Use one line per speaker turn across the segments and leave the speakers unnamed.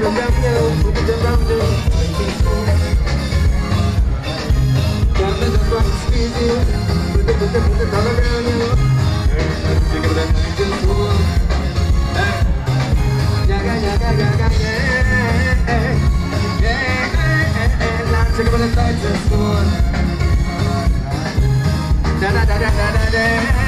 Da da da da da da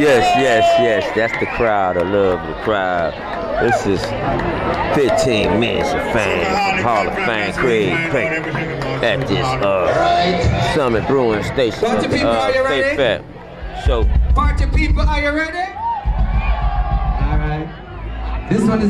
Yes, yes, yes. That's the crowd. I love the crowd. This is 15 minutes of fame from Hall of Fame Craig Craig at this uh, Summit Brewing Station.
Bunch of people,
uh,
are you ready?
Fair. So
Party people, are you ready? All right. This one is